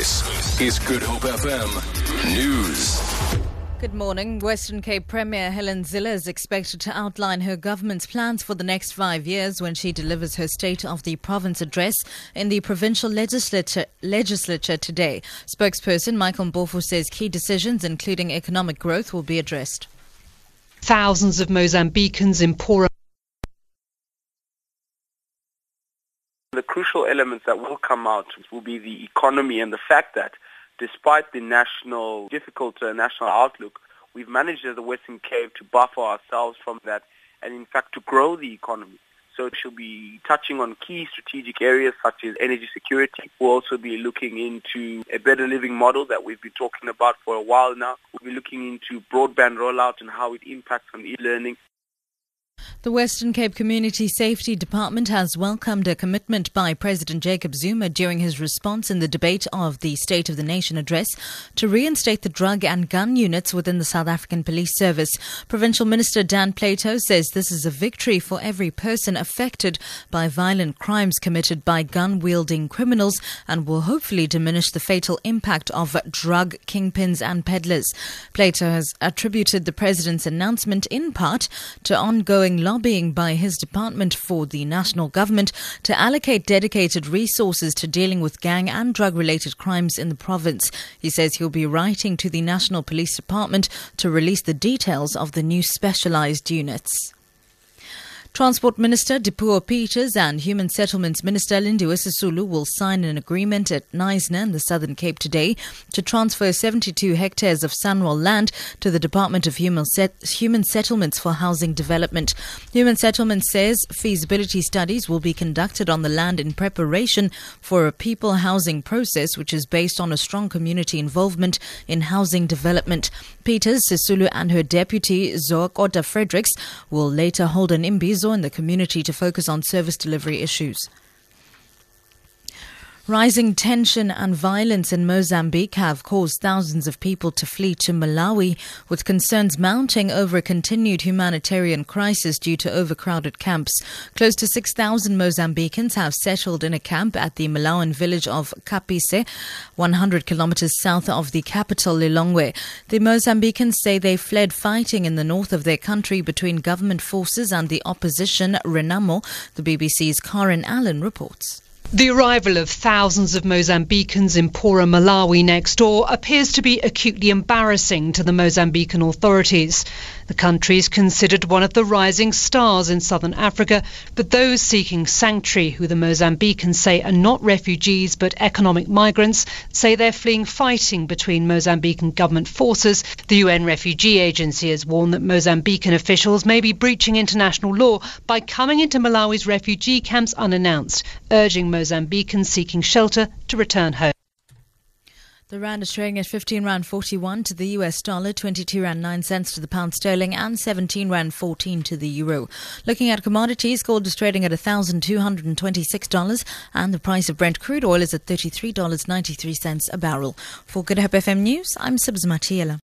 This is Good Hope FM News. Good morning. Western Cape Premier Helen Zille is expected to outline her government's plans for the next five years when she delivers her State of the Province address in the provincial legislature, legislature today. Spokesperson Michael Mpofu says key decisions, including economic growth, will be addressed. Thousands of Mozambicans in poorer The crucial elements that will come out will be the economy and the fact that despite the national difficult uh, national outlook, we've managed as the Western Cape to buffer ourselves from that and in fact to grow the economy. So she'll be touching on key strategic areas such as energy security. We'll also be looking into a better living model that we've been talking about for a while now. We'll be looking into broadband rollout and how it impacts on e-learning. The Western Cape Community Safety Department has welcomed a commitment by President Jacob Zuma during his response in the debate of the State of the Nation address to reinstate the drug and gun units within the South African Police Service. Provincial Minister Dan Plato says this is a victory for every person affected by violent crimes committed by gun wielding criminals and will hopefully diminish the fatal impact of drug kingpins and peddlers. Plato has attributed the president's announcement in part to ongoing lobbying by his department for the national government to allocate dedicated resources to dealing with gang and drug related crimes in the province. He says he'll be writing to the National Police Department to release the details of the new specialized units. Transport Minister Dipuo Peters and Human Settlements Minister Lindiwe Sisulu will sign an agreement at Knysna in the Southern Cape today to transfer 72 hectares of Sanral land to the Department of Human, Set- Human Settlements for housing development. Human Settlements says feasibility studies will be conducted on the land in preparation for a people housing process which is based on a strong community involvement in housing development. Peters, Sisulu and her deputy Zou Kota-Fredericks will later hold an imbizo in the community to focus on service delivery issues. Rising tension and violence in Mozambique have caused thousands of people to flee to Malawi, with concerns mounting over a continued humanitarian crisis due to overcrowded camps. Close to 6,000 Mozambicans have settled in a camp at the Malawian village of Kapise, 100 kilometers south of the capital Lilongwe. The Mozambicans say they fled fighting in the north of their country between government forces and the opposition Renamo, the BBC's Karen Allen reports. The arrival of thousands of Mozambicans in poorer Malawi next door appears to be acutely embarrassing to the Mozambican authorities. The country is considered one of the rising stars in southern Africa, but those seeking sanctuary, who the Mozambicans say are not refugees but economic migrants, say they're fleeing fighting between Mozambican government forces. The UN Refugee Agency has warned that Mozambican officials may be breaching international law by coming into Malawi's refugee camps unannounced, urging Mozambicans seeking shelter to return home. The rand is trading at 15 rand 41 to the US dollar, 22 rand 9 cents to the pound sterling, and 17 rand 14 to the euro. Looking at commodities, gold is trading at $1,226, and the price of Brent crude oil is at $33.93 a barrel. For Good Hope FM News, I'm Sibs Matiela.